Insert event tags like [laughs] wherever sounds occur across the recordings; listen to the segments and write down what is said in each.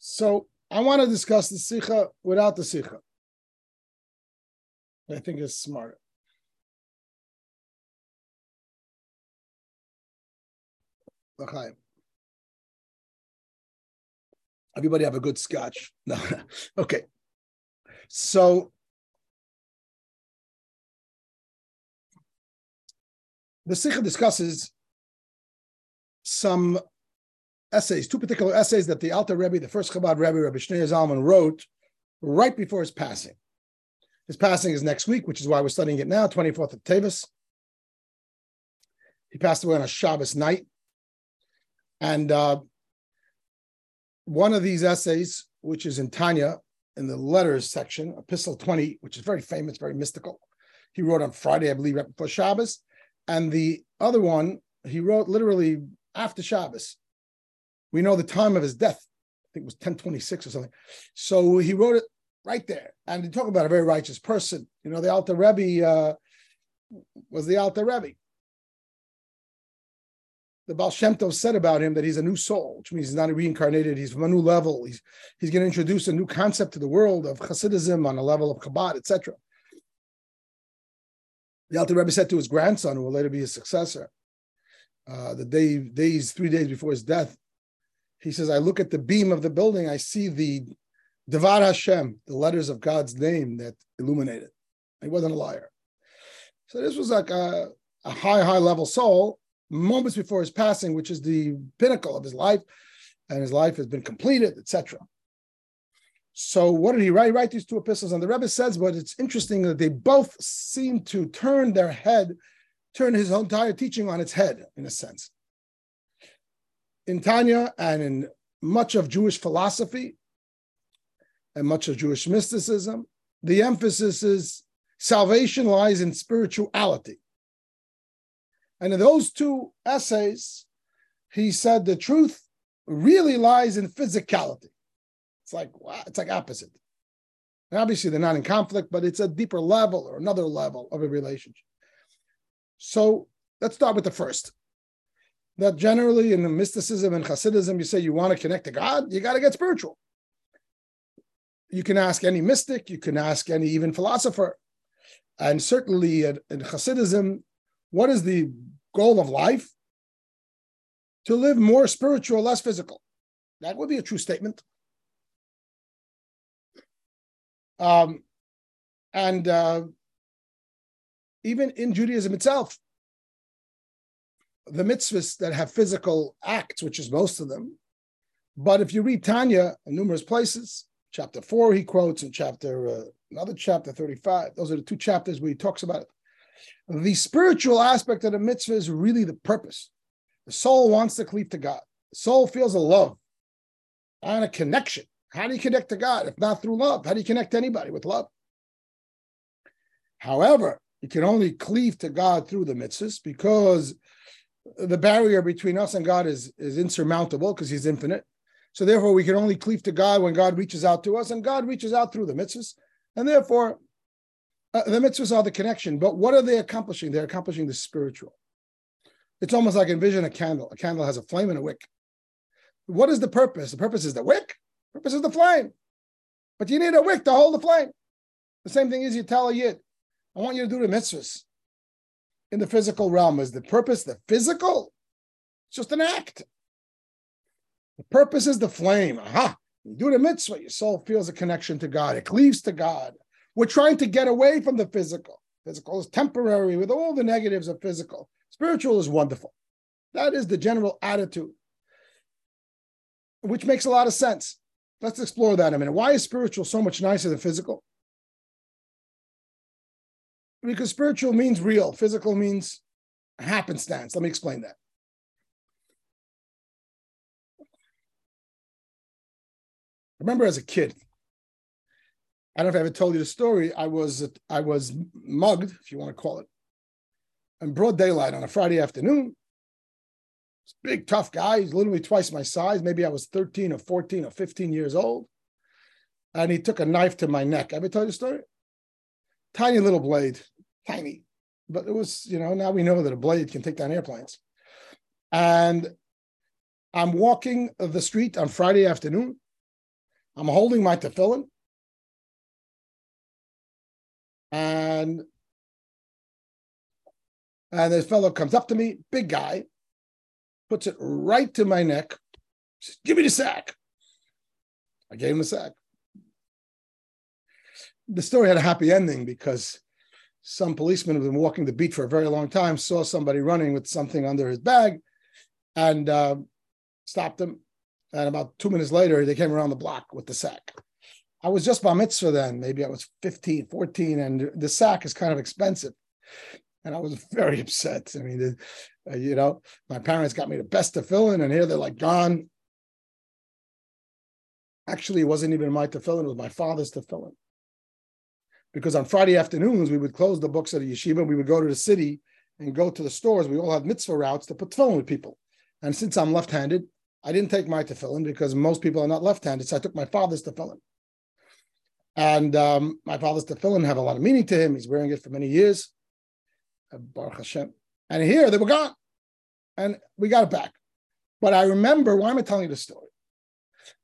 So I want to discuss the Sikha without the Sikha. I think it's smarter. L'chaim. Everybody have a good scotch. [laughs] Okay. So the Sikha discusses some essays, two particular essays that the Alter Rebbe, the first Chabad Rebbe, Rebbe Shneur Zalman, wrote right before his passing. His passing is next week, which is why we're studying it now, 24th of Teves. He passed away on a Shabbos night. And uh, one of these essays, which is in Tanya, in the letters section, Epistle 20, which is very famous, very mystical, he wrote on Friday, I believe, right before Shabbos. And the other one, he wrote literally after Shabbos. We know the time of his death. I think it was 1026 or something. So he wrote it right there. And he talk about a very righteous person. You know, the Alter Rebbe uh, was the Alter Rebbe. The Baal Shem Tov said about him that he's a new soul, which means he's not reincarnated. He's from a new level. He's he's going to introduce a new concept to the world of Hasidism on a level of Chabad, etc. The Alter Rebbe said to his grandson, who will later be his successor, uh, the day, days, three days before his death, he says, I look at the beam of the building, I see the Devar Hashem, the letters of God's name that illuminated. it. He wasn't a liar. So this was like a, a high, high level soul, moments before his passing, which is the pinnacle of his life, and his life has been completed, etc. So what did he write? He Write these two epistles, and the Rebbe says, but it's interesting that they both seem to turn their head, turn his entire teaching on its head, in a sense in Tanya and in much of Jewish philosophy and much of Jewish mysticism, the emphasis is salvation lies in spirituality. And in those two essays, he said the truth really lies in physicality. It's like wow, it's like opposite. And obviously, they're not in conflict, but it's a deeper level or another level of a relationship. So let's start with the first that generally in the mysticism and Hasidism, you say you want to connect to God, you got to get spiritual. You can ask any mystic, you can ask any even philosopher. And certainly in, in Hasidism, what is the goal of life? To live more spiritual, less physical. That would be a true statement. Um, and uh, even in Judaism itself, the mitzvahs that have physical acts, which is most of them. But if you read Tanya in numerous places, chapter four he quotes, and chapter uh, another chapter thirty-five. Those are the two chapters where he talks about it. The spiritual aspect of the mitzvah is really the purpose. The soul wants to cleave to God. The soul feels a love and a connection. How do you connect to God if not through love? How do you connect to anybody with love? However, you can only cleave to God through the mitzvahs because the barrier between us and God is, is insurmountable because He's infinite. So therefore, we can only cleave to God when God reaches out to us, and God reaches out through the mitzvahs. And therefore, uh, the mitzvahs are the connection. But what are they accomplishing? They're accomplishing the spiritual. It's almost like envision a candle. A candle has a flame and a wick. What is the purpose? The purpose is the wick. The purpose is the flame. But you need a wick to hold the flame. The same thing is you tell a yid, I want you to do the mitzvahs in the physical realm. Is the purpose the physical? It's just an act. The purpose is the flame. Aha. You do the mitzvah, your soul feels a connection to God. It cleaves to God. We're trying to get away from the physical. Physical is temporary with all the negatives of physical. Spiritual is wonderful. That is the general attitude, which makes a lot of sense. Let's explore that a minute. Why is spiritual so much nicer than physical? Because spiritual means real, physical means happenstance. Let me explain that. I remember as a kid, I don't know if I ever told you the story. I was I was mugged, if you want to call it, in broad daylight on a Friday afternoon. Big, tough guy. He's literally twice my size. Maybe I was 13 or 14 or 15 years old. And he took a knife to my neck. Ever tell you the story? tiny little blade, tiny. But it was, you know, now we know that a blade can take down airplanes. And I'm walking the street on Friday afternoon, I'm holding my tefillin, and and this fellow comes up to me, big guy, puts it right to my neck, says, "Give me the sack." I gave him the sack. The story had a happy ending because some policeman who had been walking the beat for a very long time saw somebody running with something under his bag and uh, stopped him. And about two minutes later, they came around the block with the sack. I was just bar mitzvah then, maybe I was 15, 14, and the sack is kind of expensive. And I was [laughs] very upset. I mean, uh, you know, my parents got me the best tefillin, and here they're like gone. Actually, it wasn't even my tefillin, it was my father's tefillin. Because on Friday afternoons, we would close the books at the yeshiva, we would go to the city and go to the stores. We all had mitzvah routes to put tefillin with people. And since I'm left handed, I didn't take my tefillin because most people are not left handed. So I took my father's tefillin. And um, my father's tefillin have a lot of meaning to him. He's wearing it for many years. Uh, Baruch Hashem. And here they were gone. And we got it back. But I remember, why am I telling you this story?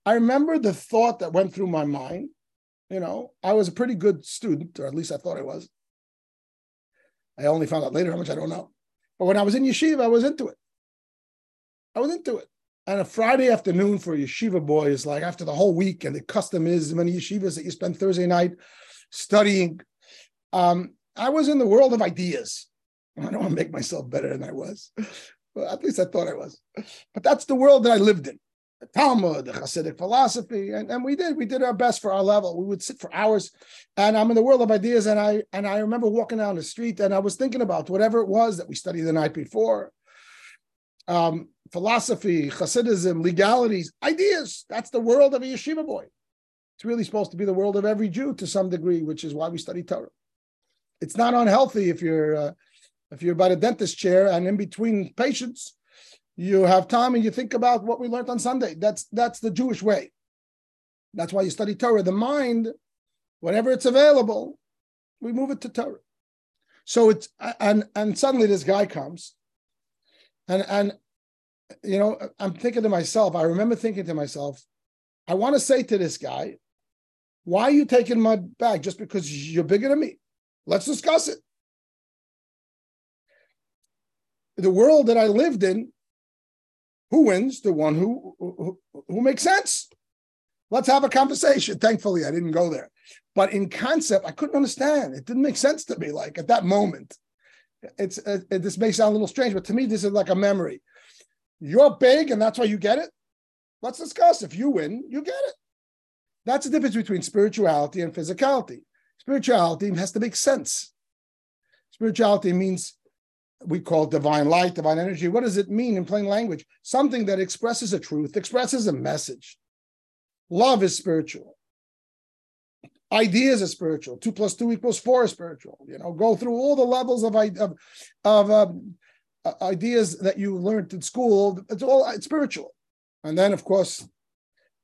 I remember the thought that went through my mind. You know, I was a pretty good student, or at least I thought I was. I only found out later how much I don't know. But when I was in yeshiva, I was into it. I was into it. And a Friday afternoon for a yeshiva boy is like after the whole week, and the custom is many yeshivas that you spend Thursday night studying. Um, I was in the world of ideas. [laughs] I don't want to make myself better than I was. Well, at least I thought I was. But that's the world that I lived in. The Talmud, the Hasidic philosophy, and, and we did we did our best for our level. We would sit for hours, and I'm in the world of ideas. And I and I remember walking down the street, and I was thinking about whatever it was that we studied the night before, um, philosophy, Hasidism, legalities, ideas. That's the world of a yeshiva boy. It's really supposed to be the world of every Jew to some degree, which is why we study Torah. It's not unhealthy if you're uh, if you're by the dentist chair and in between patients, you have time and you think about what we learned on Sunday. That's that's the Jewish way. That's why you study Torah. The mind, whenever it's available, we move it to Torah. So it's and and suddenly this guy comes, and and you know I'm thinking to myself. I remember thinking to myself, I want to say to this guy, why are you taking my bag just because you're bigger than me? Let's discuss it. The world that I lived in, who wins? The one who, who, who makes sense. Let's have a conversation. Thankfully, I didn't go there. But in concept, I couldn't understand. It didn't make sense to me. Like at that moment, it's it, it, this may sound a little strange, but to me, this is like a memory. You're big, and that's why you get it. Let's discuss. If you win, you get it. That's the difference between spirituality and physicality. Spirituality has to make sense. Spirituality means we call divine light, divine energy. What does it mean in plain language? Something that expresses a truth, expresses a message. Love is spiritual. Ideas are spiritual. Two plus two equals four is spiritual. You know, go through all the levels of of, of um, uh, ideas that you learned in school. It's all it's spiritual. And then, of course,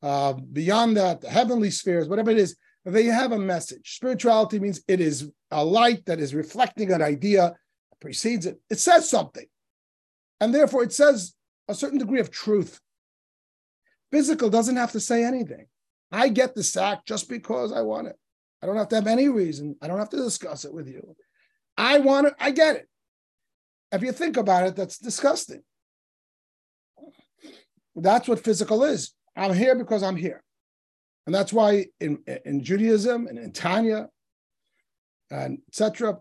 uh, beyond that, the heavenly spheres, whatever it is, they have a message. Spirituality means it is a light that is reflecting an idea precedes it. It says something. And therefore, it says a certain degree of truth. Physical doesn't have to say anything. I get the sack just because I want it. I don't have to have any reason. I don't have to discuss it with you. I want it. I get it. If you think about it, that's disgusting. That's what physical is. I'm here because I'm here. And that's why in, in Judaism and in Tanya and etc.,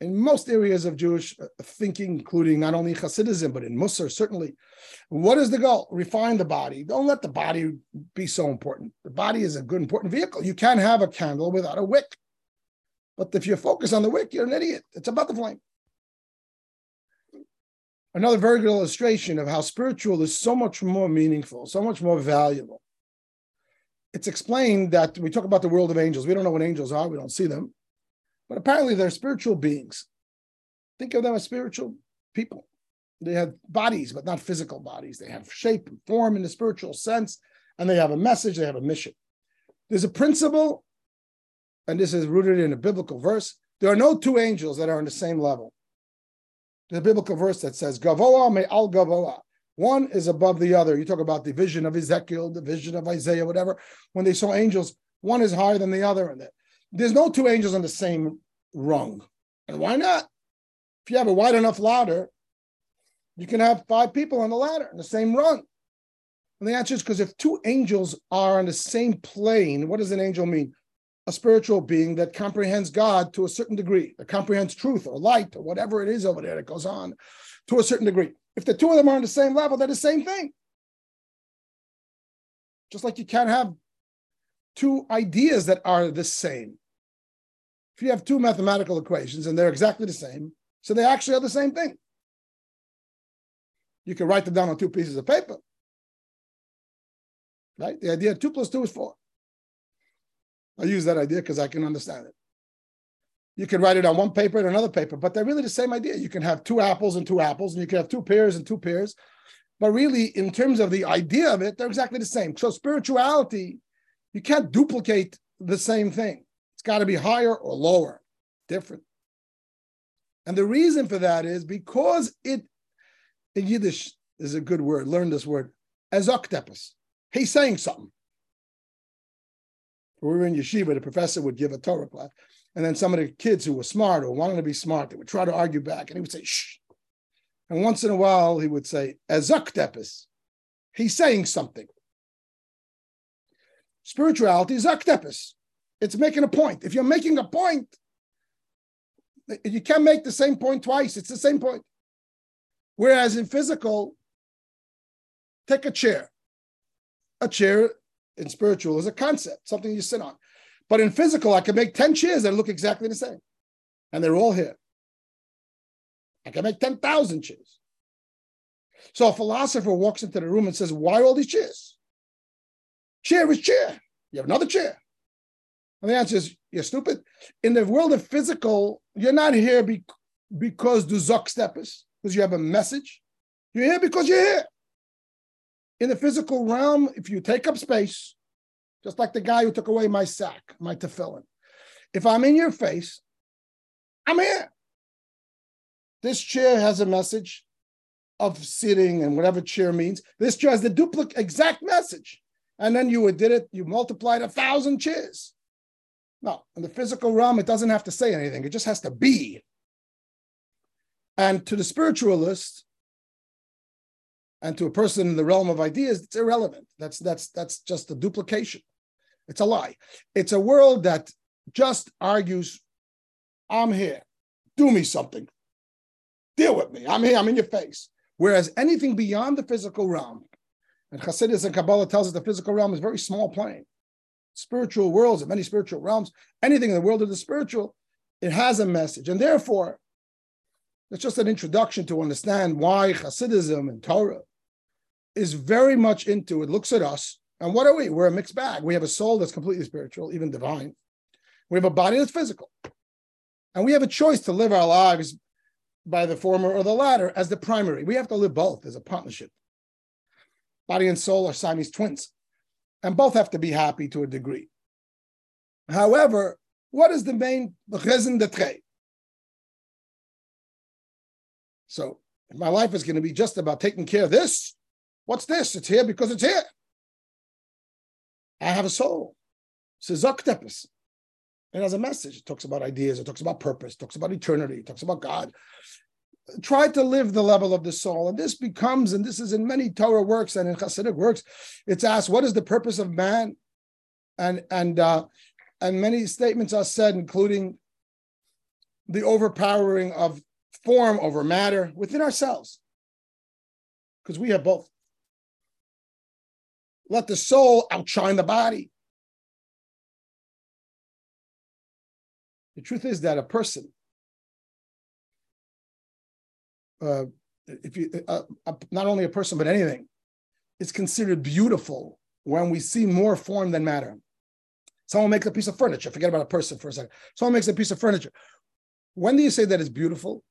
in most areas of Jewish uh, thinking, including not only Hasidism, but in Musar, certainly, what is the goal? Refine the body. Don't let the body be so important. The body is a good, important vehicle. You can't have a candle without a wick. But if you focus on the wick, you're an idiot. It's about the flame. Another very good illustration of how spiritual is so much more meaningful, so much more valuable it's explained that we talk about the world of angels. We don't know what angels are, we don't see them, but apparently they're spiritual beings. Think of them as spiritual people. They have bodies, but not physical bodies. They have shape and form in the spiritual sense, and they have a message, they have a mission. There's a principle, and this is rooted in a biblical verse. There are no two angels that are on the same level. The biblical verse that says, Gavoa me al Gavoa. One is above the other. You talk about the vision of Ezekiel, the vision of Isaiah, whatever. When they saw angels, one is higher than the other. And there's no two angels on the same rung. And why not? If you have a wide enough ladder, you can have five people on the ladder in the same rung. And the answer is because if two angels are on the same plane, what does an angel mean? A spiritual being that comprehends God to a certain degree, that comprehends truth or light or whatever it is over there that goes on to a certain degree. If the two of them are on the same level, they're the same thing. Just like you can't have two ideas that are the same. If you have two mathematical equations and they're exactly the same, so they actually are the same thing. You can write them down on two pieces of paper. Right? The idea two plus two is four. I use that idea because I can understand it. You can write it on one paper and another paper, but they're really the same idea. You can have two apples and two apples, and you can have two pears and two pears. But really, in terms of the idea of it, they're exactly the same. So spirituality, you can't duplicate the same thing. It's got to be higher or lower, different. And the reason for that is because it, in Yiddish, is a good word. Learn this word. Ezoktepis. He's saying something. We were in yeshiva, the professor would give a Torah class. And then some of the kids who were smart or wanted to be smart, they would try to argue back, and he would say, shh. And once in a while, he would say, Ezaktepis. He's saying something. Spirituality is aktepis. It's making a point. If you're making a point, you can't make the same point twice. It's the same point. Whereas in physical, take a chair. A chair in spiritual is a concept, something you sit on. But in physical, I can make 10 chairs that look exactly the same. And they're all here. I can make 10,000 chairs. So a philosopher walks into the room and says, Why all these chairs? Chair is chair. You have another chair. And the answer is, You're stupid. In the world of physical, you're not here be, because du Zock steppers, because you have a message. You're here because you're here. In the physical realm, if you take up space, just like the guy who took away my sack, my tefillin. If I'm in your face, I'm here. This chair has a message of sitting and whatever chair means. This chair has the duplicate exact message. And then you did it, you multiplied a thousand chairs. No, in the physical realm, it doesn't have to say anything, it just has to be. And to the spiritualist, and to a person in the realm of ideas, it's irrelevant. That's that's that's just a duplication. It's a lie. It's a world that just argues, I'm here. Do me something. Deal with me. I'm here. I'm in your face. Whereas anything beyond the physical realm, and Hasidus and Kabbalah tells us the physical realm is very small plane. Spiritual worlds and many spiritual realms, anything in the world of the spiritual, it has a message. And therefore, it's just an introduction to understand why Hasidism and Torah is very much into it, looks at us, and what are we? We're a mixed bag. We have a soul that's completely spiritual, even divine. We have a body that's physical. And we have a choice to live our lives by the former or the latter as the primary. We have to live both as a partnership. Body and soul are Siamese twins, and both have to be happy to a degree. However, what is the main raison d'etre? So, if my life is going to be just about taking care of this, what's this? It's here because it's here. I have a soul. Sizoktepis. It has a message. It talks about ideas. It talks about purpose. It talks about eternity. It talks about God. Try to live the level of the soul. And this becomes, and this is in many Torah works and in Hasidic works, it's asked, what is the purpose of man? And and uh, and many statements are said, including the overpowering of form over matter within ourselves. Because we have both. Let the soul outshine the body. The truth is that a person, uh, if you uh, uh, not only a person but anything, is considered beautiful when we see more form than matter. Someone makes a piece of furniture. Forget about a person for a second. Someone makes a piece of furniture. When do you say that it's beautiful?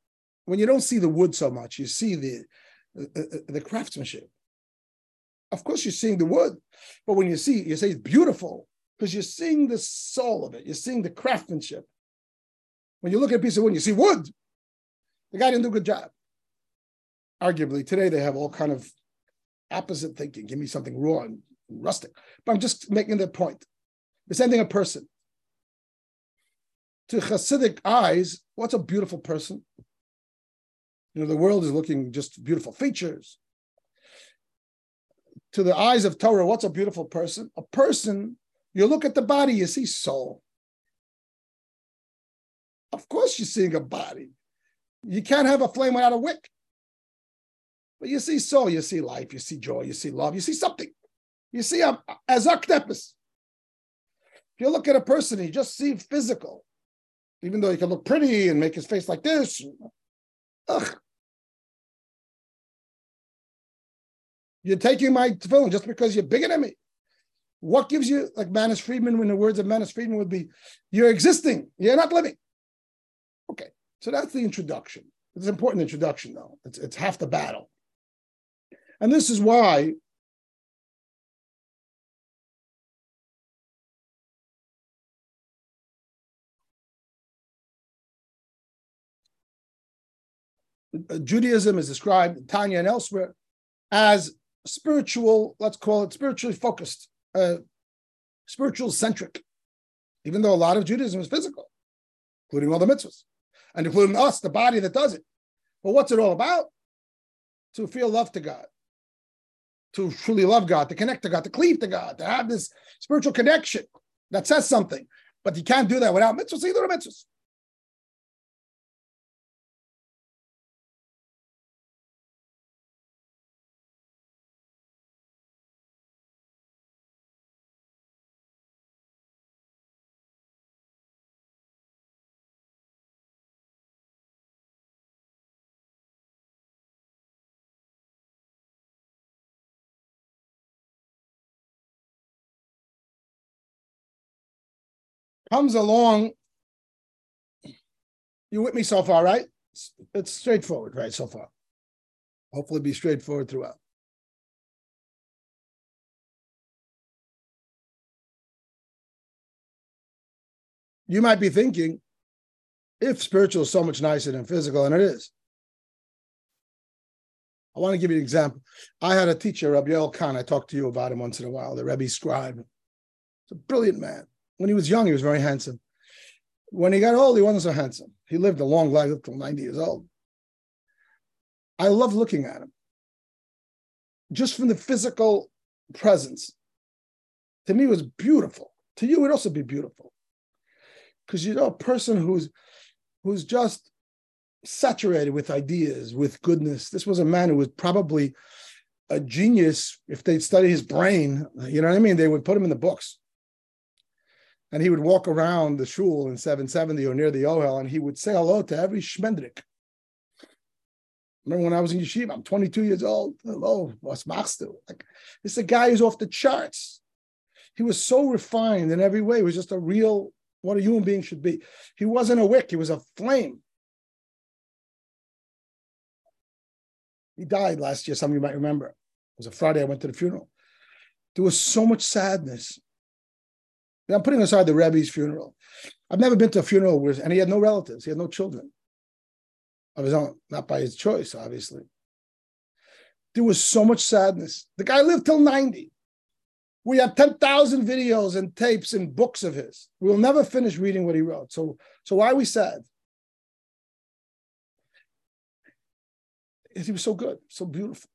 When you don't see the wood so much, you see the the, the craftsmanship. Of course, you're seeing the wood, but when you see, you say it's beautiful because you're seeing the soul of it. You're seeing the craftsmanship. When you look at a piece of wood, you see wood. The guy didn't do a good job. Arguably, today they have all kind of opposite thinking. Give me something raw and rustic. But I'm just making the point. The same a person. To Hasidic eyes, what's a beautiful person? You know, the world is looking just beautiful features. To the eyes of Torah, what's a beautiful person? A person, you look at the body, you see soul. Of course, you're seeing a body. You can't have a flame without a wick. But you see soul, you see life, you see joy, you see love, you see something. You see a, as If you look at a person, you just see physical, even though he can look pretty and make his face like this. Ugh. You're taking my tefillin just because you're bigger than me. What gives you, like Manis Friedman, when the words of Manis Friedman would be, you're existing, you're not living. Okay, so that's the introduction. It's an important introduction, though. It's, it's half the battle. And this is why Judaism is described in Tanya and elsewhere as spiritual, let's call it spiritually focused, uh, spiritual centric, even though a lot of Judaism is physical, including all the mitzvahs, and including us, the body that does it. But what's it all about? To feel love to God, to truly love God, to connect to God, to cleave to God, to have this spiritual connection that says something. But you can't do that without mitzvahs, either mitzvahs. Comes along. You with me so far, right? It's, it's straightforward, right? So far. Hopefully, be straightforward throughout. You might be thinking, if spiritual is so much nicer than physical, and it is. I want to give you an example. I had a teacher, Rabbi Yoel Kahn. I talked to you about him once in a while, the Rebbe scribe. He's a brilliant man. When he was young, he was very handsome. When he got old, he wasn't so handsome. He lived a long life up till 90 years old. I loved looking at him. Just from the physical presence. To me, it was beautiful. To you, it would also be beautiful. Because you know, a person who's who's just saturated with ideas, with goodness. This was a man who was probably a genius if they'd study his brain. You know what I mean? They would put him in the books and he would walk around the shul in 770 or near the Ohel, and he would say hello to every shmendrik. Remember when I was in yeshiva? I'm 22 years old. Hello, what's machst Like this is a guy who's off the charts. He was so refined in every way. He was just a real what a human being should be. He wasn't a wick. He was a flame. He died last year. Some of you might remember. It was a Friday. I went to the funeral. There was so much sadness I'm putting aside the Rebbe's funeral. I've never been to a funeral where, and he had no relatives, he had no children of his own, not by his choice, obviously. There was so much sadness. The guy lived till 90. We have 10,000 videos and tapes and books of his. We'll never finish reading what he wrote. So, so why are we sad? He was so good, so beautiful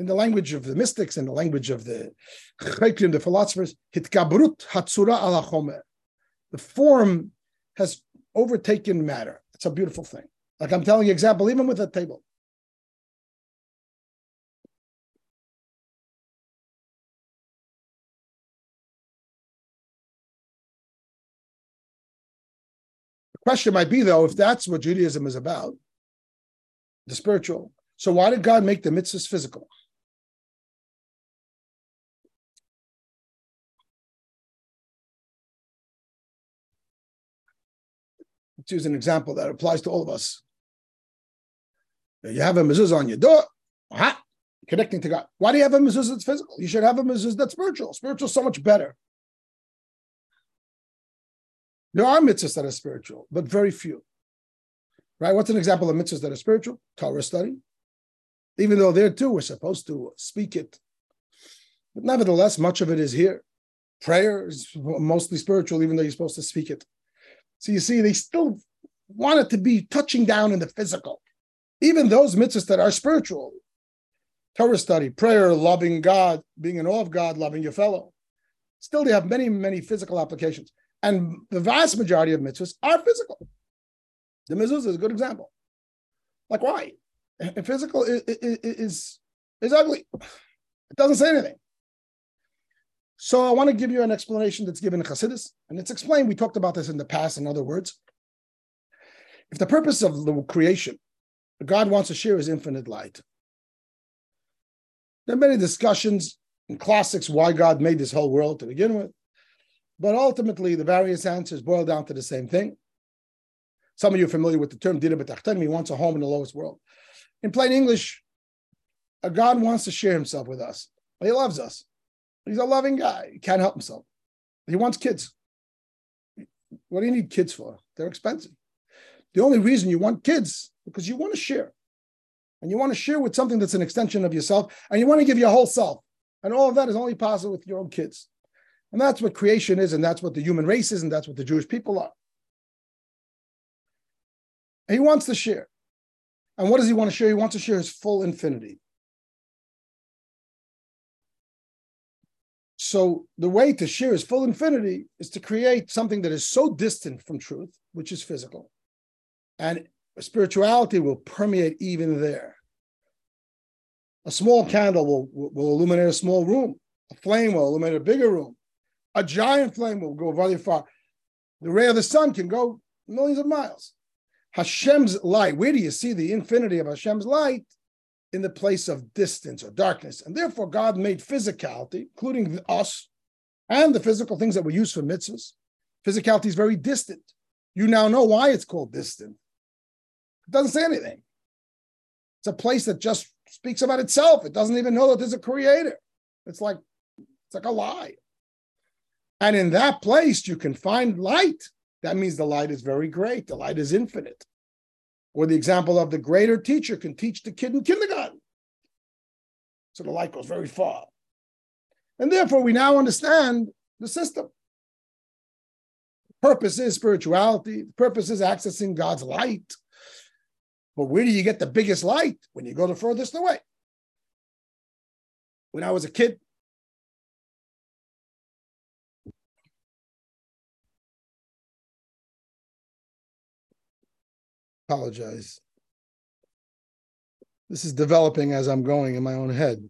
in the language of the mystics, in the language of the chaykim, the philosophers, hitkabrut hatsura ala. The form has overtaken matter. It's a beautiful thing. Like I'm telling you, example, even with a table. The question might be, though, if that's what Judaism is about, the spiritual. So why did God make the mitzvahs physical? Use an example that applies to all of us. You have a mezuzah on your door, connecting to God. Why do you have a mezuzah that's physical? You should have a mezuzah that's spiritual. Spiritual is so much better. There are mitzvahs that are spiritual, but very few. Right? What's an example of mitzvahs that are spiritual? Torah study, Even though there too we're supposed to speak it. But nevertheless, much of it is here. Prayer is mostly spiritual, even though you're supposed to speak it. So you see, they still want it to be touching down in the physical. Even those mitzvahs that are spiritual, Torah study, prayer, loving God, being in awe of God, loving your fellow. Still, they have many, many physical applications. And the vast majority of mitzvahs are physical. The mezuzah is a good example. Like, why? Physical is, is, is ugly. It doesn't say anything. So I want to give you an explanation that's given in Chassidus, and it's explained. We talked about this in the past, in other words. If the purpose of the creation, God wants to share his infinite light, there are many discussions in classics why God made this whole world to begin with. But ultimately, the various answers boil down to the same thing. Some of you are familiar with the term Dira. He wants a home in the lowest world. In plain English, a God wants to share himself with us. He loves us. He's a loving guy. He can't help himself. He wants kids. What do you need kids for? They're expensive. The only reason you want kids because you want to share. And you want to share with something that's an extension of yourself, and you want to give your whole self. And all of that is only possible with your own kids. And that's what creation is, and that's what the human race is, and that's what the Jewish people are. He wants to share. And what does he want to share? He wants to share his full infinity. So the way to share his full infinity is to create something that is so distant from truth, which is physical, and spirituality will permeate even there. A small candle will, will illuminate a small room. A flame will illuminate a bigger room. A giant flame will go very far. The ray of the sun can go millions of miles. Hashem's light, where do you see the infinity of Hashem's light? In the place of distance or darkness. And therefore, God made physicality, including us and the physical things that we use for mitzvahs. Physicality is very distant. You now know why it's called distant. It doesn't say anything. It's a place that just speaks about itself. It doesn't even know that there's a creator. It's like it's like a lie. And in that place, you can find light. That means the light is very great. The light is infinite. Or the example of the greater teacher can teach the kid in kindergarten. So the light goes very far. And therefore, we now understand the system. Purpose is spirituality. The purpose is accessing God's light. But where do you get the biggest light? When you go the furthest away. When I was a kid, apologize. This is developing as I'm going in my own head.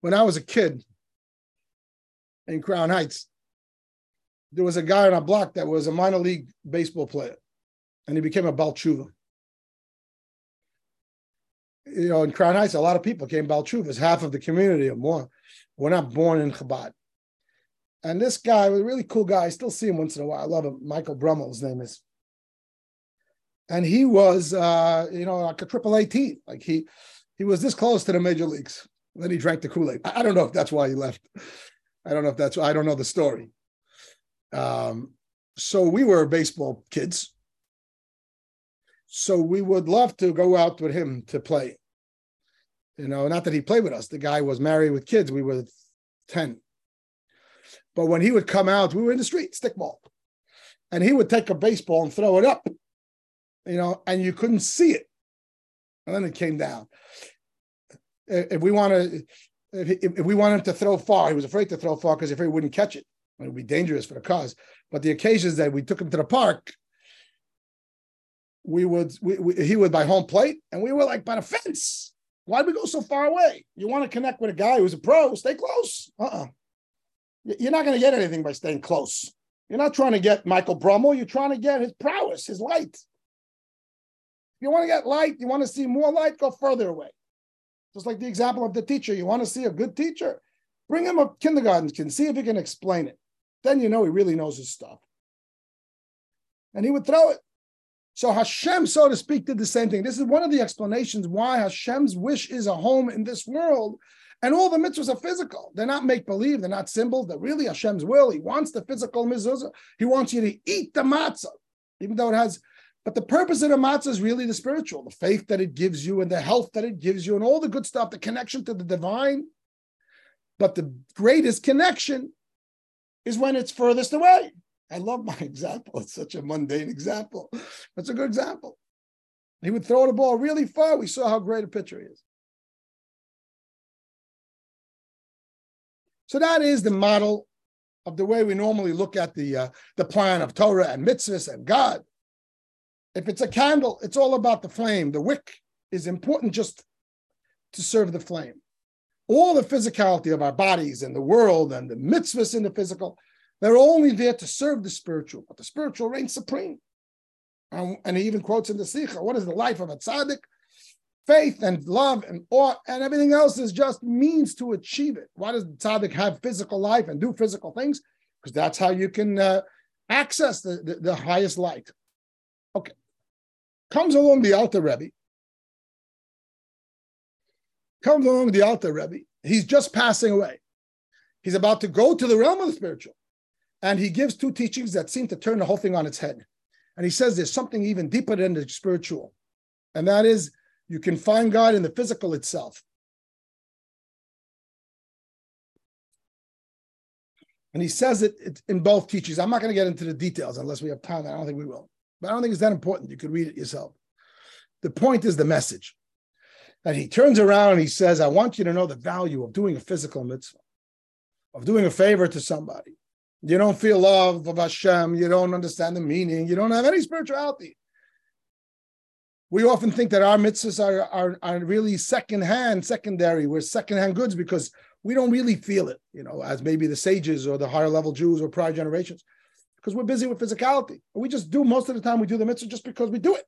When I was a kid in Crown Heights, there was a guy on a block that was a minor league baseball player, and he became a Baal Teshuva. You know, in Crown Heights, a lot of people came Baal Teshuvas, half of the community or more were not born in Chabad. And this guy was a really cool guy. I still see him once in a while. I love him. Michael Brummel, his name is. And he was, uh, you know, like a triple A team. Like he, he was this close to the major leagues. Then he drank the Kool Aid. I, don't know if that's why he left. I don't know if that's. I don't know the story. Um, so we were baseball kids. So we would love to go out with him to play. You know, not that he played with us. The guy was married with kids. We were 10. But when he would come out, we were in the street, stickball. And he would take a baseball and throw it up, you know, and you couldn't see it. And then it came down. If we want to, if we want him to throw far, he was afraid to throw far because if he wouldn't catch it, it would be dangerous for the cars. But the occasions that we took him to the park, we would we, we, he would by home plate, and we were like by the fence. Why'd we go so far away? You want to connect with a guy who's a pro? Stay close. Uh-uh. You're not going to get anything by staying close. You're not trying to get Michael Brummel. You're trying to get his prowess, his light. If you want to get light, you want to see more light, go further away. Just like the example of the teacher. You want to see a good teacher, bring him a kindergarten kid, see if he can explain it. Then you know he really knows his stuff. And he would throw it. So Hashem, so to speak, did the same thing. This is one of the explanations why Hashem's wish is a home in this world and all the mitzvahs are physical. They're not make believe. They're not symbols. They're really Hashem's will. He wants the physical mezuzah. He wants you to eat the matzah, even though it has But the purpose of the matzah is really the spiritual, the faith that it gives you and the health that it gives you and all the good stuff, the connection to the divine. But the greatest connection is when it's furthest away. I love my [laughs] example. It's such a mundane example. That's a good example. He would throw the ball really far. We saw how great a pitcher he is. So that is the model of the way we normally look at the uh, the plan of Torah and mitzvahs and God. If it's a candle, it's all about the flame. The wick is important just to serve the flame. All the physicality of our bodies and the world and the mitzvahs in the physical, they're only there to serve the spiritual, but the spiritual reigns supreme. Um, and he even quotes in the Sikha, what is the life of a tzaddik? Faith and love and awe and everything else is just means to achieve it. Why does the tzaddik have physical life and do physical things? Because that's how you can uh, access the, the, the highest light. Okay. Comes along the Alter Rebbe. Comes along the Alter Rebbe. He's just passing away. He's about to go to the realm of the spiritual. And he gives two teachings that seem to turn the whole thing on its head. And he says there's something even deeper than the spiritual. And that is you can find God in the physical itself. And he says it, in both teachings. I'm not going to get into the details unless we have time. I don't think we will. But I don't think it's that important. You could read it yourself. The point is the message. And he turns around and he says, I want you to know the value of doing a physical mitzvah, of doing a favor to somebody. You don't feel love of Hashem. You don't understand the meaning. You don't have any spirituality. We often think that our mitzvahs are, are, are really secondhand, secondary. We're secondhand goods because we don't really feel it, you know, as maybe the sages or the higher level Jews or prior generations, because we're busy with physicality. We just do most of the time, we do the mitzvah just because we do it.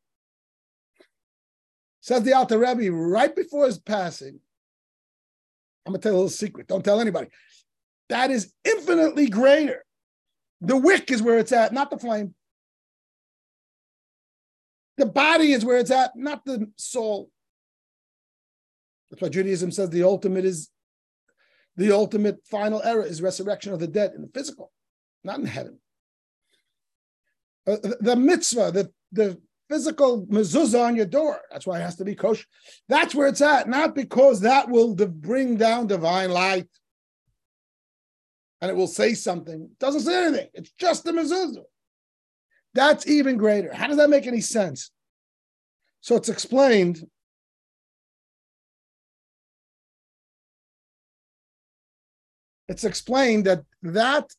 Says the Alter Rebbe right before his passing. I'm to tell you a little secret. Don't tell anybody. That is infinitely greater the wick is where it's at, not the flame. The body is where it's at, not the soul. That's why Judaism says the ultimate is the ultimate final era is resurrection of the dead in the physical, not in heaven. Uh, the, the mitzvah, the, the physical mezuzah on your door, that's why it has to be kosher. That's where it's at, not because that will bring down divine light and it will say something. It doesn't say anything. It's just the mezuzah. That's even greater. How does that make any sense? So it's explained. It's explained that that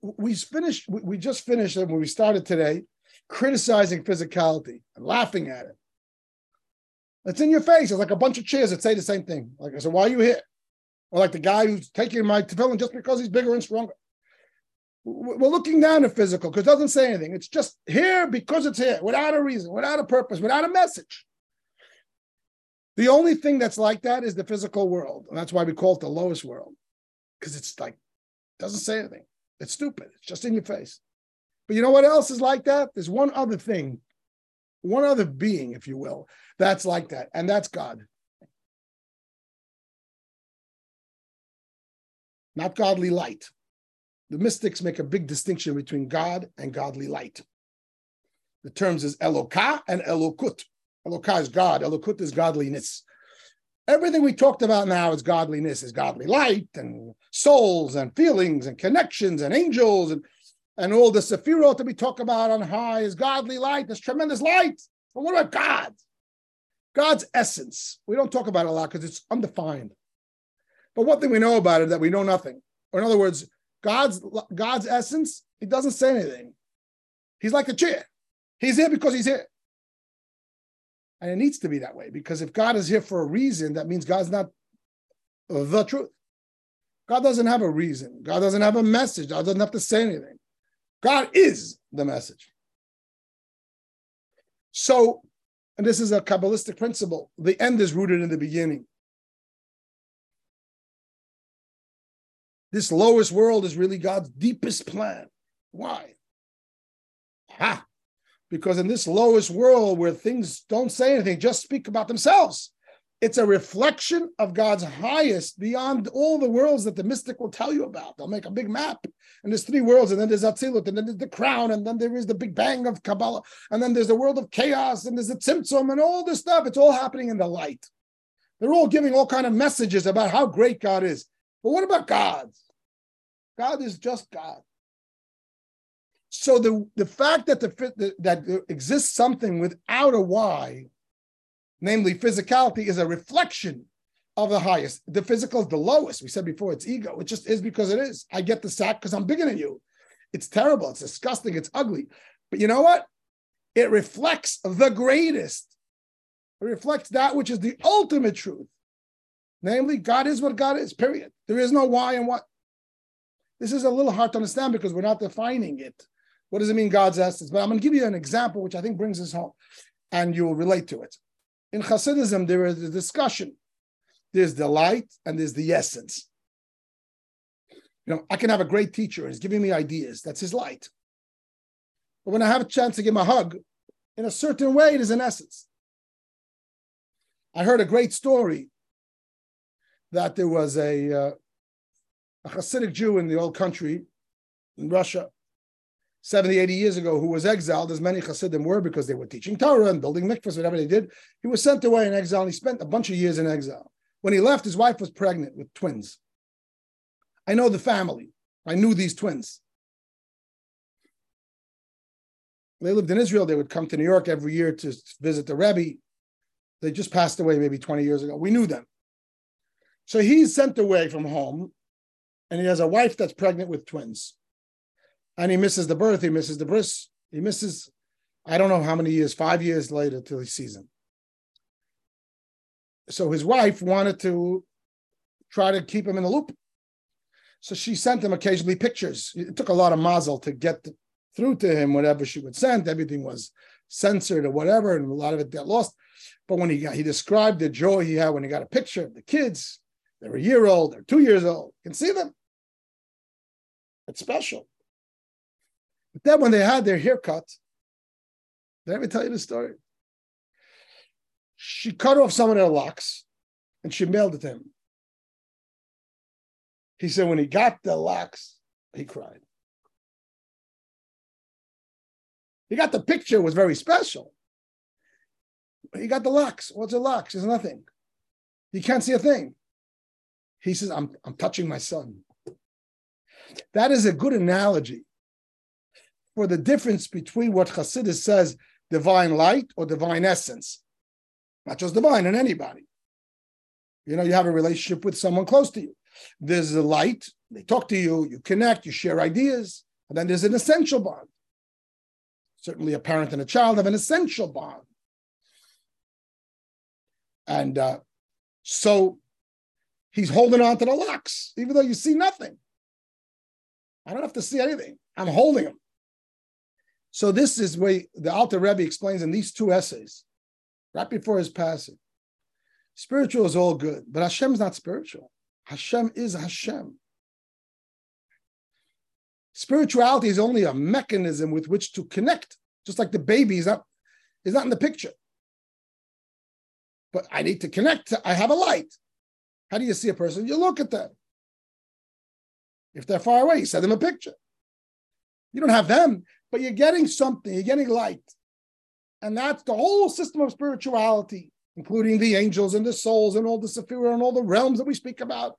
we finished. We just finished when we started today, criticizing physicality and laughing at it. It's in your face. It's like a bunch of chairs that say the same thing. Like I said, why are you here? or like the guy who's taking my tefillin just because he's bigger and stronger. We're looking down at physical because it doesn't say anything. It's just here because it's here, without a reason, without a purpose, without a message. The only thing that's like that is the physical world. And that's why we call it the lowest world. Because it's like, doesn't say anything. It's stupid. It's just in your face. But you know what else is like that? There's one other thing, one other being, if you will, that's like that, and that's God. not godly light. The mystics make a big distinction between God and godly light. The terms is Elokah and Elokut. Elokah is God, Elokut is godliness. Everything we talked about now is godliness, is godly light and souls and feelings and connections and angels and, and all the sephirot that we talk about on high is godly light, this tremendous light. But what about God? God's essence. We don't talk about it a lot because it's undefined. But one thing we know about it that we know nothing. Or in other words, God's God's essence, he doesn't say anything. He's like a chair. He's here because he's here. And it needs to be that way because if God is here for a reason, that means God's not the truth. God doesn't have a reason. God doesn't have a message. God doesn't have to say anything. God is the message. So, and this is a Kabbalistic principle the end is rooted in the beginning. This lowest world is really God's deepest plan. Why? Ha! Because in this lowest world where things don't say anything, just speak about themselves, It's a reflection of God's highest beyond all the worlds that the mystic will tell you about. They'll make a big map, and there's three worlds, and then there's Atzilut, and then there's the crown, and then there is the Big Bang of Kabbalah, and then there's the world of chaos, and there's the Tzimtzum, and all this stuff. It's all happening in the light. They're all giving all kind of messages about how great God is. But what about God? God is just God. So the, the fact that the that there exists something without a why, namely physicality, is a reflection of the highest. The physical is the lowest. We said before it's ego. It just is because it is. I get the sack because I'm bigger than you. It's terrible. It's disgusting. It's ugly. But you know what? It reflects the greatest. It reflects that which is the ultimate truth. Namely, God is what God is, period. There is no why and what. This is a little hard to understand because we're not defining it. What does it mean, God's essence? But I'm going to give you an example which I think brings this home and you will relate to it. In Hasidism, there is a discussion. There's the light and there's the essence. You know, I can have a great teacher he's giving me ideas. That's his light. But when I have a chance to give him a hug, in a certain way, it is an essence. I heard a great story that there was a, uh, a Hasidic Jew in the old country in Russia 70, 80 years ago who was exiled, as many Hasidim were because they were teaching Torah and building mikvahs, whatever they did. He was sent away in exile and he spent a bunch of years in exile. When he left, his wife was pregnant with twins. I know the family. I knew these twins. They lived in Israel. They would come to New York every year to visit the Rebbe. They just passed away maybe 20 years ago. We knew them. So he's sent away from home and he has a wife that's pregnant with twins. And he misses the birth, he misses the bris, he misses, I don't know how many years, five years later till he sees him. So his wife wanted to try to keep him in the loop. So she sent him occasionally pictures. It took a lot of mazel to get through to him whatever she would send. Everything was censored or whatever, and a lot of it got lost. But when he got, he described the joy he had when he got a picture of the kids. They're a year old, they're two years old. You can see them. It's special. But then when they had their haircut, did I ever tell you the story? She cut off some of their locks and she mailed it to him. He said when he got the locks, he cried. He got the picture, was very special. He got the locks. What's a locks? There's nothing. He can't see a thing. He says, I'm, I'm touching my son. That is a good analogy for the difference between what Hasidus says, divine light or divine essence. Not just divine in anybody. You know, you have a relationship with someone close to you. There's a light, they talk to you, you connect, you share ideas, and then there's an essential bond. Certainly, a parent and a child have an essential bond. And uh, so he's holding on to the locks, even though you see nothing. I don't have to see anything. I'm holding them. So this is where the Alter Rebbe explains in these two essays, right before his passing. Spiritual is all good, but Hashem is not spiritual. Hashem is Hashem. Spirituality is only a mechanism with which to connect, just like the baby is not, is not in the picture. But I need to connect. I have a light. How do you see a person? You look at them. If they're far away, you send them a picture. You don't have them, but you're getting something, you're getting light. And that's the whole system of spirituality, including the angels and the souls and all the Sephirah and all the realms that we speak about.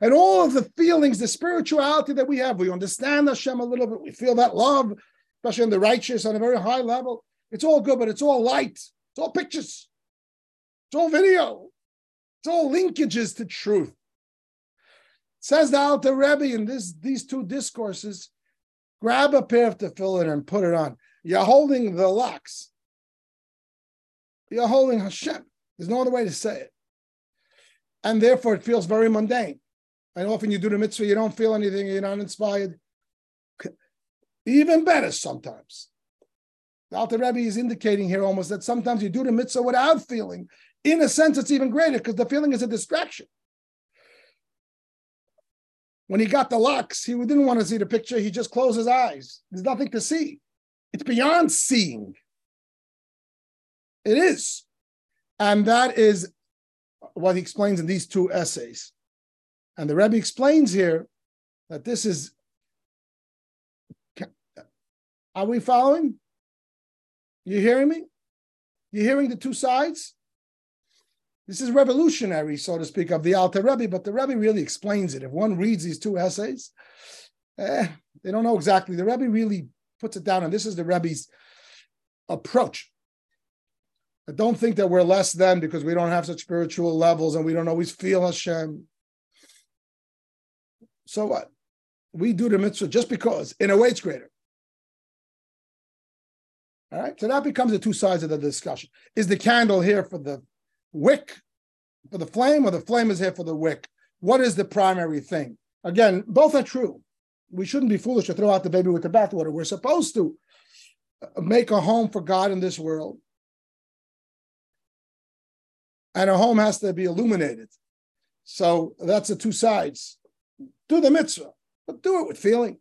And all of the feelings, the spirituality that we have. We understand Hashem a little bit. We feel that love, especially in the righteous on a very high level. It's all good, but it's all light. It's all pictures. It's all video. It's all linkages to truth. Says the Alter Rebbe in this, these two discourses, grab a pair of tefillin and put it on. You're holding the locks. You're holding Hashem. There's no other way to say it. And therefore, it feels very mundane. And often you do the mitzvah, you don't feel anything, you're not inspired. Even better sometimes. The Alter Rebbe is indicating here almost that sometimes you do the mitzvah without feeling, in a sense, it's even greater because the feeling is a distraction. When he got the locks, he didn't want to see the picture. He just closed his eyes. There's nothing to see. It's beyond seeing. It is. And that is what he explains in these two essays. And the Rebbe explains here that this is. Are we following? You hearing me? You hearing the two sides? This is revolutionary, so to speak, of the Alter Rebbe, but the Rebbe really explains it. If one reads these two essays, eh, they don't know exactly. The Rebbe really puts it down, and this is the Rebbe's approach. I don't think that we're less than because we don't have such spiritual levels and we don't always feel Hashem. So what? We do the mitzvah just because in a way it's greater. All right, so that becomes the two sides of the discussion. Is the candle here for the wick, for the flame, or the flame is here for the wick? What is the primary thing? Again, both are true. We shouldn't be foolish to throw out the baby with the bathwater. We're supposed to make a home for God in this world. And a home has to be illuminated. So that's the two sides. Do the mitzvah, but do it with feeling.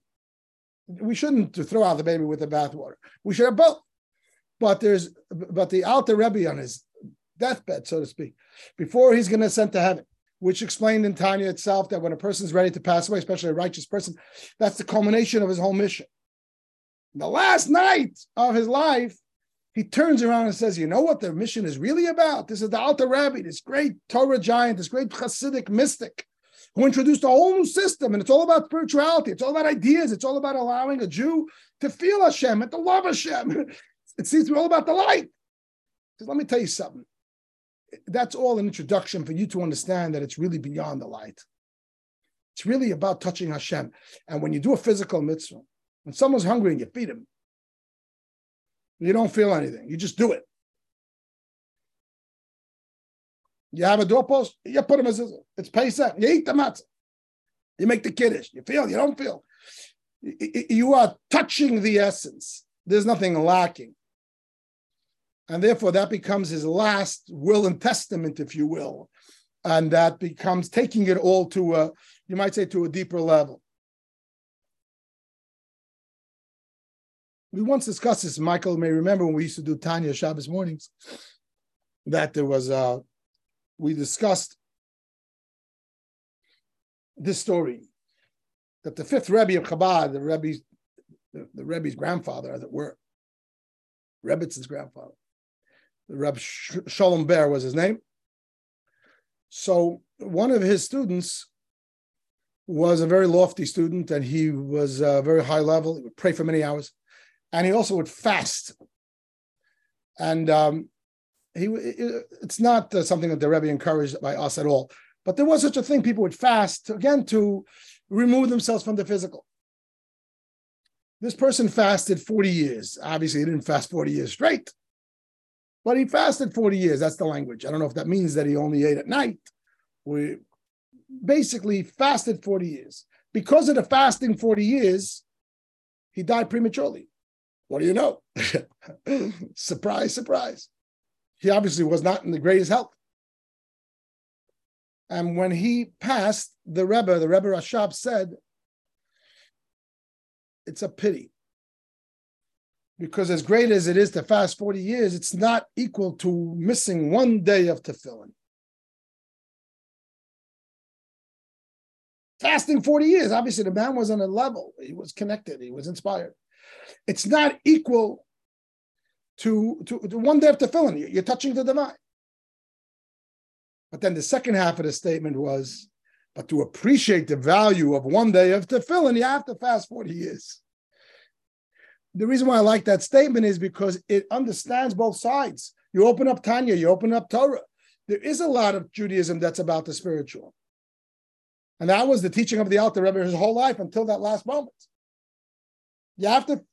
We shouldn't throw out the baby with the bathwater. We should have both. But there's but the Alter Rebbe on his deathbed, so to speak, before he's going to ascend to heaven, which explained in Tanya itself that when a person's ready to pass away, especially a righteous person, that's the culmination of his whole mission. The last night of his life, he turns around and says, You know what the mission is really about? This is the Alter Rebbe, this great Torah giant, this great Hasidic mystic who introduced a whole new system. And it's all about spirituality, it's all about ideas, it's all about allowing a Jew to feel Hashem and to love Hashem. [laughs] It seems to be all about the light. Let me tell you something. That's all an introduction for you to understand that it's really beyond the light. It's really about touching Hashem. And when you do a physical mitzvah, when someone's hungry and you feed him, you don't feel anything. You just do it. You have a doorpost, you put them as it's Pesach. You eat the matzah. You make the kiddush. You feel, you don't feel. You are touching the essence. There's nothing lacking. And therefore, that becomes his last will and testament, if you will. And that becomes taking it all to a, you might say, to a deeper level. we once discussed this. Michael may remember when we used to do Tanya Shabbos mornings, that there was uh we discussed this story that the fifth Rebbe of Chabad, the Rebbe's the, the Rebbe's grandfather, as it were, Rebbitz's grandfather, Rebbe Shalom Ber was his name. So one of his students was a very lofty student, and he was uh, very high level. He would pray for many hours and he also would fast. And um, he it's not uh, something that the Rebbe encouraged by us at all, but there was such a thing. People would fast again to remove themselves from the physical. This person fasted 40 years. Obviously, he didn't fast 40 years straight, but he fasted 40 years. That's the language. I don't know if that means that he only ate at night. We basically fasted 40 years. Because of the fasting 40 years, he died prematurely. What do you know? [laughs] surprise, surprise. He obviously was not in the greatest health. And when he passed, the Rebbe, the Rebbe Rashab said, it's a pity. Because as great as it is to fast 40 years, it's not equal to missing one day of tefillin. Fasting 40 years, obviously the man was on a level. He was connected, he was inspired. It's not equal to, to, to one day of tefillin. You're touching the divine. But then the second half of the statement was, but to appreciate the value of one day of tefillin, you have to fast 40 years. The reason why I like that statement is because it understands both sides. You open up Tanya, you open up Torah. There is a lot of Judaism that's about the spiritual. And that was the teaching of the Alter Rebbe his whole life until that last moment. You have to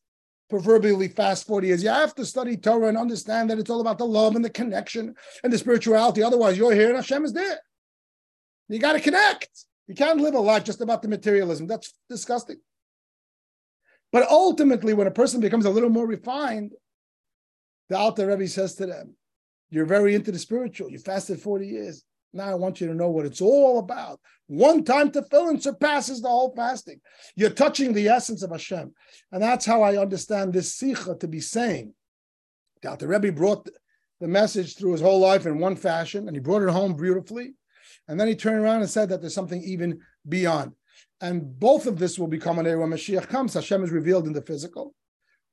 proverbially fast 40 years. You have to study Torah and understand that it's all about the love and the connection and the spirituality. Otherwise, you're here and Hashem is there. You got to connect. You can't live a life just about the materialism. That's disgusting. But ultimately, when a person becomes a little more refined, the Alter Rebbe says to them, You're very into the spiritual. You fasted 40 years. Now I want you to know what it's all about. One time tefillin surpasses the whole fasting. You're touching the essence of Hashem. And that's how I understand this sikha to be saying. The Rebbe brought the message through his whole life in one fashion, and he brought it home beautifully. And then he turned around and said that there's something even beyond. And both of this will become an era when Mashiach comes. Hashem is revealed in the physical.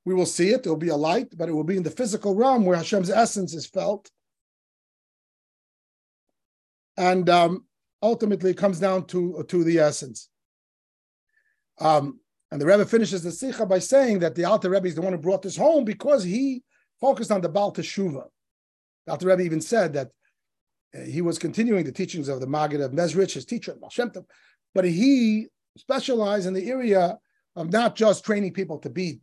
We will see it. There will be a light, but it will be in the physical realm where Hashem's essence is felt. And um, ultimately, it comes down to, to the essence. Um, and the Rebbe finishes the Sikha by saying that the Alter Rebbe is the one who brought this home because he focused on the Baal Teshuva. The Alter Rebbe even said that uh, he was continuing the teachings of the Maggid of Mezrich, his teacher, Baal but he specialized in the area of not just training people to be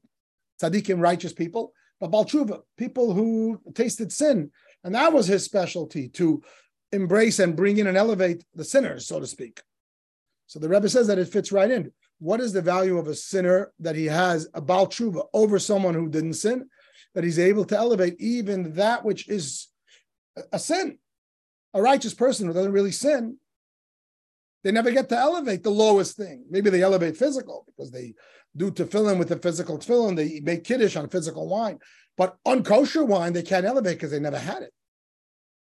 tzaddikim, righteous people, but Baal Teshuva, people who tasted sin. And that was his specialty to embrace and bring in and elevate the sinners, so to speak. So the Rebbe says that it fits right in. What is the value of a sinner that he has a Baal Teshuva over someone who didn't sin? That he's able to elevate even that which is a sin. A righteous person who doesn't really sin, they never get to elevate the lowest thing. Maybe they elevate physical because they do tefillin with the physical tefillin. They make kiddush on physical wine, but unkosher wine they can't elevate because they never had it.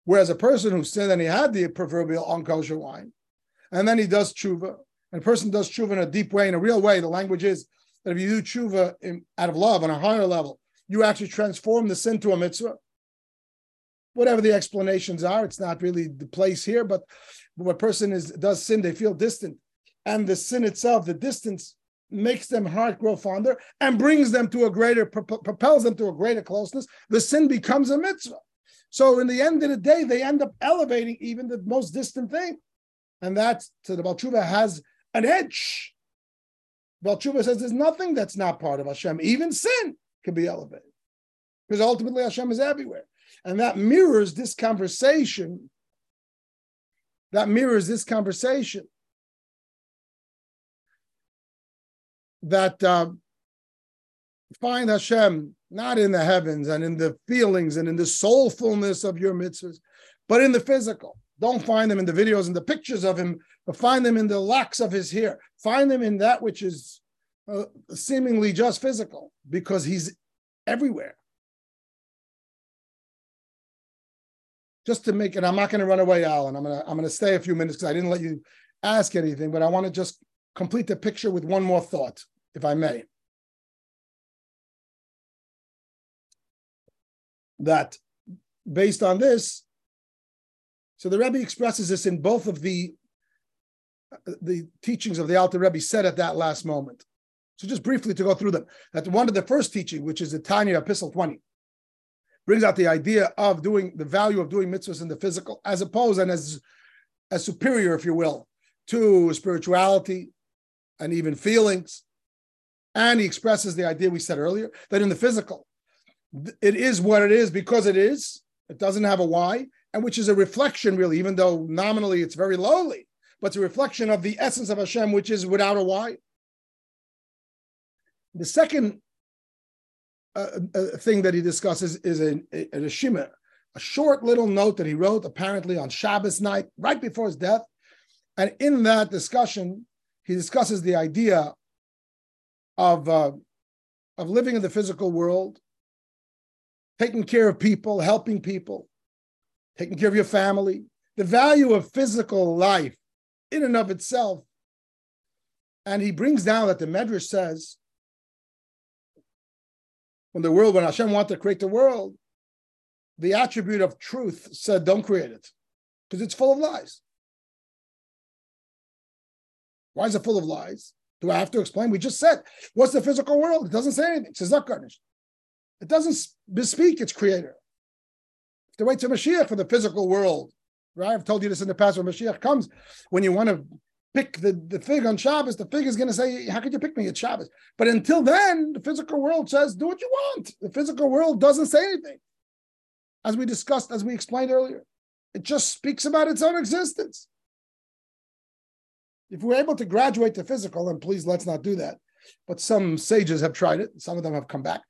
Whereas a person who sinned and he had the proverbial unkosher wine, and then he does tshuva, and a person does tshuva in a deep way, in a real way, the language is that if you do tshuva in, out of love on a higher level, you actually transform the sin to a mitzvah. Whatever the explanations are, it's not really the place here, but when a person is does sin, they feel distant. And the sin itself, the distance, makes them heart grow fonder and brings them to a greater, propels them to a greater closeness. The sin becomes a mitzvah. So in the end of the day, they end up elevating even the most distant thing. And that's so the Baal Teshuva has an edge. Baal Teshuva says there's nothing that's not part of Hashem. Even sin can be elevated. Because ultimately Hashem is everywhere. And that mirrors this conversation that mirrors this conversation. That uh, find Hashem not in the heavens and in the feelings and in the soulfulness of your mitzvahs, but in the physical. Don't find them in the videos and the pictures of him, but find them in the locks of his hair. Find them in that which is uh, seemingly just physical, because he's everywhere. Just to make it, I'm not going to run away, Alan. I'm going to I'm to stay a few minutes because I didn't let you ask anything, but I want to just complete the picture with one more thought, if I may. That based on this, so the Rebbe expresses this in both of the the teachings of the Alter Rebbe said at that last moment. So just briefly to go through them. That one of the first teaching, which is the Tanya Epistle 20, brings out the idea of doing the value of doing mitzvahs in the physical, as opposed and as as superior, if you will, to spirituality and even feelings. And he expresses the idea we said earlier that in the physical, it is what it is because it is. It doesn't have a why, and which is a reflection, really, even though nominally it's very lowly, but it's a reflection of the essence of Hashem, which is without a why. The second uh, thing that he discusses is a, a, a a short little note that he wrote apparently on Shabbos night, right before his death. And in that discussion, he discusses the idea of, uh, of living in the physical world, taking care of people, helping people, taking care of your family, the value of physical life in and of itself. And he brings down that the Medrash says when the world, when Hashem wanted to create the world, the attribute of truth said, don't create it because it's full of lies. Why is it full of lies? Do I have to explain? We just said, what's the physical world? It doesn't say anything. It says not garnished. It doesn't bespeak its creator. To wait to Mashiach for the physical world, right? I've told you this in the past when Mashiach comes, when you want to pick the, the fig on Shabbos, the fig is going to say, How could you pick me at Shabbos? But until then, the physical world says, Do what you want. The physical world doesn't say anything. As we discussed, as we explained earlier, it just speaks about its own existence. If we're able to graduate to physical, and please let's not do that, but some sages have tried it, some of them have come back.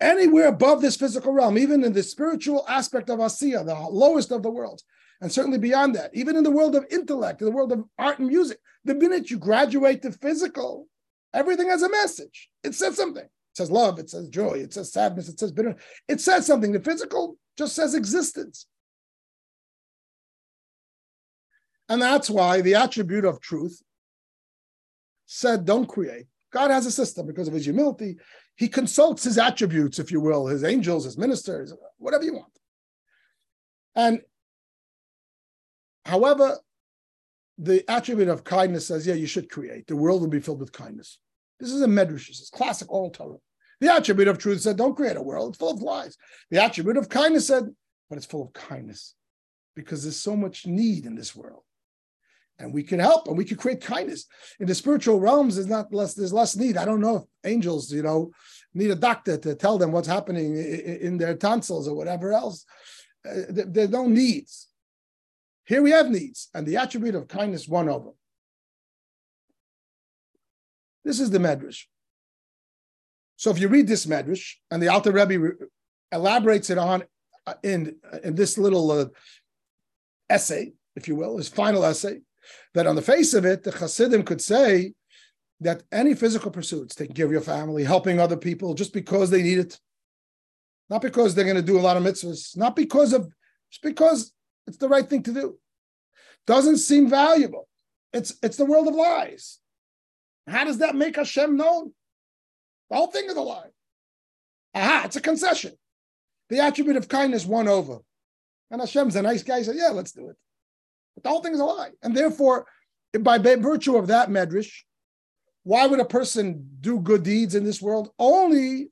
Anywhere above this physical realm, even in the spiritual aspect of Asiya, the lowest of the worlds, and certainly beyond that, even in the world of intellect, in the world of art and music, the minute you graduate to physical, everything has a message. It says something. It says love, it says joy, it says sadness, it says bitterness. It says something. The physical just says existence. And that's why the attribute of truth said, don't create. God has a system because of his humility. He consults his attributes, if you will, his angels, his ministers, whatever you want. And however, the attribute of kindness says, yeah, you should create. The world will be filled with kindness. This is a medrash. Is classic oral Torah. The attribute of truth said, don't create a world. It's full of lies. The attribute of kindness said, but it's full of kindness because there's so much need in this world. And we can help and we can create kindness. In the spiritual realms, there's not less, there's less need. I don't know if angels, you know, need a doctor to tell them what's happening in their tonsils or whatever else. Uh, there's no needs. Here we have needs, and the attribute of kindness one of them. This is the Medrash. So if you read this Medrash, and the Alter Rebbe re- elaborates it on uh, in, in this little uh, essay, if you will, his final essay, that on the face of it, the Hasidim could say that any physical pursuits, taking care of your family, helping other people, just because they need it, not because they're going to do a lot of mitzvahs, not because of, just because it's the right thing to do, doesn't seem valuable. It's it's the world of lies. How does that make Hashem known? The whole thing is a lie. Aha, it's a concession. The attribute of kindness won over. And Hashem's a nice guy. He said, Yeah, let's do it. But the whole thing is a lie. And therefore, by virtue of that medrash, why would a person do good deeds in this world? Only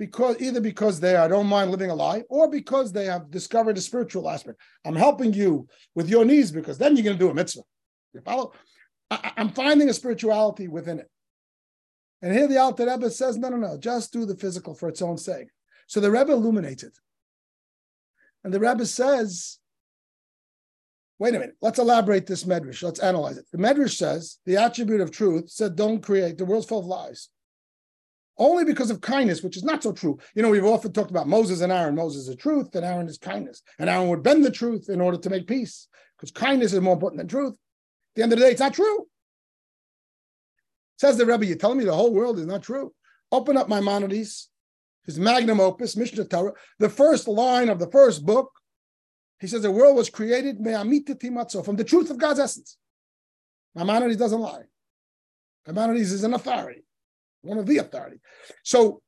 because either because they I don't mind living a lie, or because they have discovered a spiritual aspect. I'm helping you with your needs because then you're going to do a mitzvah. You follow? I, am finding a spirituality within it. And here the Alter Rebbe says, no, no, no, just do the physical for its own sake. So the Rebbe illuminates it. And the Rebbe says, wait a minute, let's elaborate this medrash. Let's analyze it. The medrash says the attribute of truth said, don't create, the world's full of lies. Only because of kindness, which is not so true. You know, we've often talked about Moses and Aaron. Moses is truth, and Aaron is kindness. And Aaron would bend the truth in order to make peace, because kindness is more important than truth. At the end of the day, it's not true. Says the Rebbe, you're telling me the whole world is not true? Open up Maimonides, his magnum opus, Mishneh Torah, the first line of the first book, he says the world was created from the truth of God's essence. Maimonides doesn't lie. Maimonides is an authority, one of the authority. So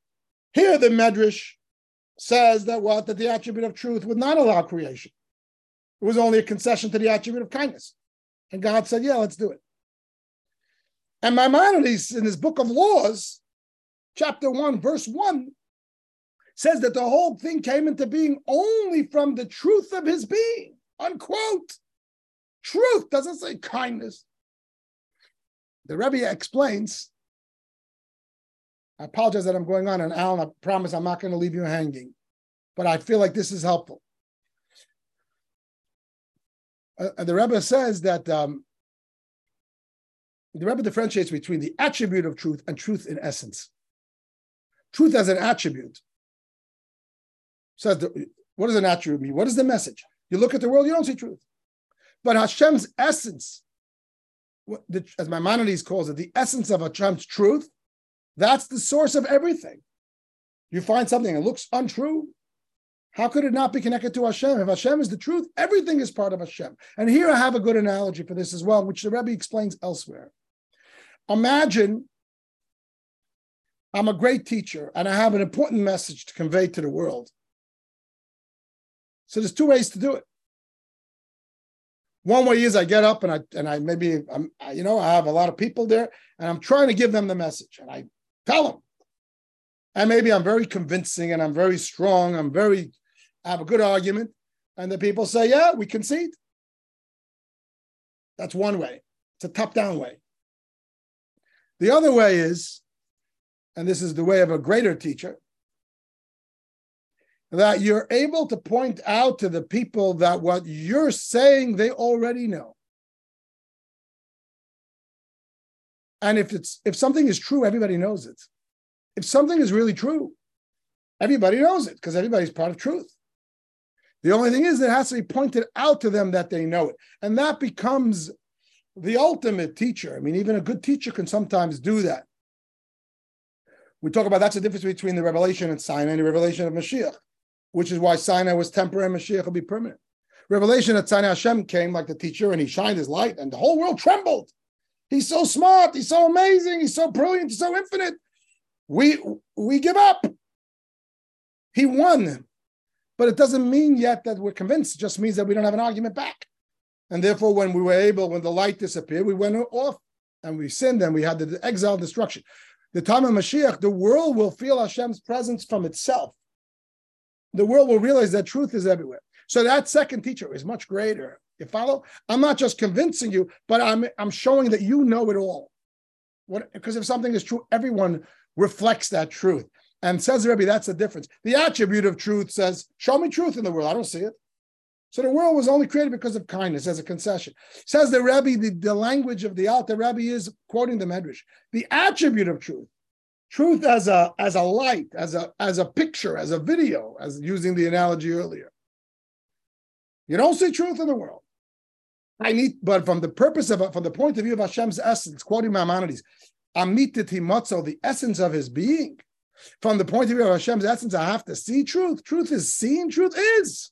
here the Medrash says that what that the attribute of truth would not allow creation. It was only a concession to the attribute of kindness. And God said, Yeah, let's do it. And Maimonides, in his book of laws, chapter 1, verse 1, says that the whole thing came into being only from the truth of his being. Unquote. Truth doesn't say kindness. The Rebbe explains. I apologize that I'm going on, and Alan, I promise I'm not going to leave you hanging, but I feel like this is helpful. Uh, the Rebbe says that um, the Rebbe differentiates between the attribute of truth and truth in essence. Truth as an attribute says, the, what does an attribute mean? What is the message? You look at the world, you don't see truth. But Hashem's essence, as Maimonides calls it, the essence of Hashem's truth, that's the source of everything. You find something that looks untrue, how could it not be connected to Hashem? If Hashem is the truth, everything is part of Hashem. And here I have a good analogy for this as well, which the Rebbe explains elsewhere. Imagine I'm a great teacher and I have an important message to convey to the world. So there's two ways to do it. One way is I get up and I and I maybe I'm you know I have a lot of people there and I'm trying to give them the message and I tell them. And maybe I'm very convincing and I'm very strong. I'm very I have a good argument, and the people say, "Yeah, we concede." That's one way. It's a top-down way. The other way is, and this is the way of a greater teacher, that you're able to point out to the people that what you're saying they already know. And if it's if something is true, everybody knows it. If something is really true, everybody knows it because everybody's part of truth. The only thing is, it has to be pointed out to them that they know it. And that becomes the ultimate teacher. I mean, even a good teacher can sometimes do that. We talk about that's the difference between the revelation at Sinai and the revelation of Mashiach, which is why Sinai was temporary and Mashiach will be permanent. Revelation at Sinai Hashem came like the teacher and he shined his light and the whole world trembled. He's so smart, he's so amazing, he's so brilliant, he's so infinite. We we give up. He won. But it doesn't mean yet that we're convinced. It just means that we don't have an argument back. And therefore, when we were able, when the light disappeared, we went off and we sinned and we had the exile destruction. The time of Mashiach, the world will feel Hashem's presence from itself. The world will realize that truth is everywhere. So that second teacher is much greater. You follow? I'm not just convincing you, but I'm I'm showing that you know it all. What because if something is true, everyone reflects that truth. And says the Rebbe, that's the difference. The attribute of truth says, show me truth in the world. I don't see it. So the world was only created because of kindness as a concession. Says the Rebbe, the, the language of the Alter Rebbe is quoting the Medrash. The attribute of truth, truth as a as a light, as a as a picture, as a video, as using the analogy earlier. You don't see truth in the world. I need, but from the purpose of from the point of view of Hashem's essence, quoting Maimonides, Amititi Motzo, the essence of his being. From the point of view of Hashem's essence, I have to see truth. Truth is seen, truth is.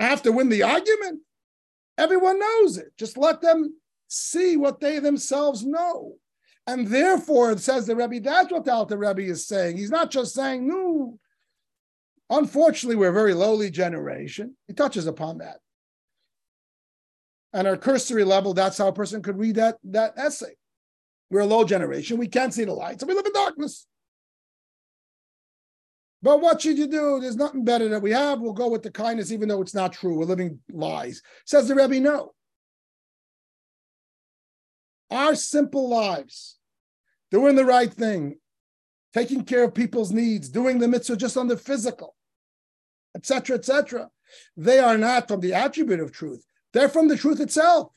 I have to win the argument. Everyone knows it. Just let them see what they themselves know. And therefore, it says the Rebbe, that's what the Alter Rebbe is saying. He's not just saying, no. Unfortunately, we're a very lowly generation. He touches upon that. And at a cursory level, that's how a person could read that, that essay. We're a low generation. We can't see the light, so we live in darkness. But what should you do? There's nothing better that we have. We'll go with the kindness, even though it's not true. We're living lies. Says the Rebbe, no. Our simple lives, doing the right thing, taking care of people's needs, doing the mitzvah just on the physical, etc., etc. They are not from the attribute of truth. They're from the truth itself.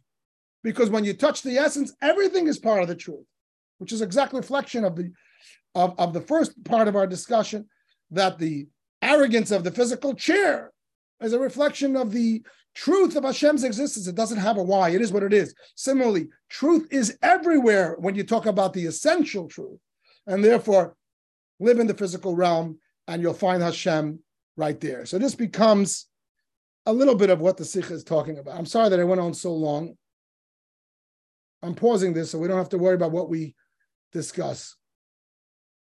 Because when you touch the essence, everything is part of the truth, which is exact reflection of the of, of the first part of our discussion, that the arrogance of the physical chair is a reflection of the truth of Hashem's existence. It doesn't have a why. It is what it is. Similarly, truth is everywhere when you talk about the essential truth. And therefore, live in the physical realm and you'll find Hashem right there. So this becomes a little bit of what the Sikha is talking about. I'm sorry that I went on so long. I'm pausing this so we don't have to worry about what we discuss.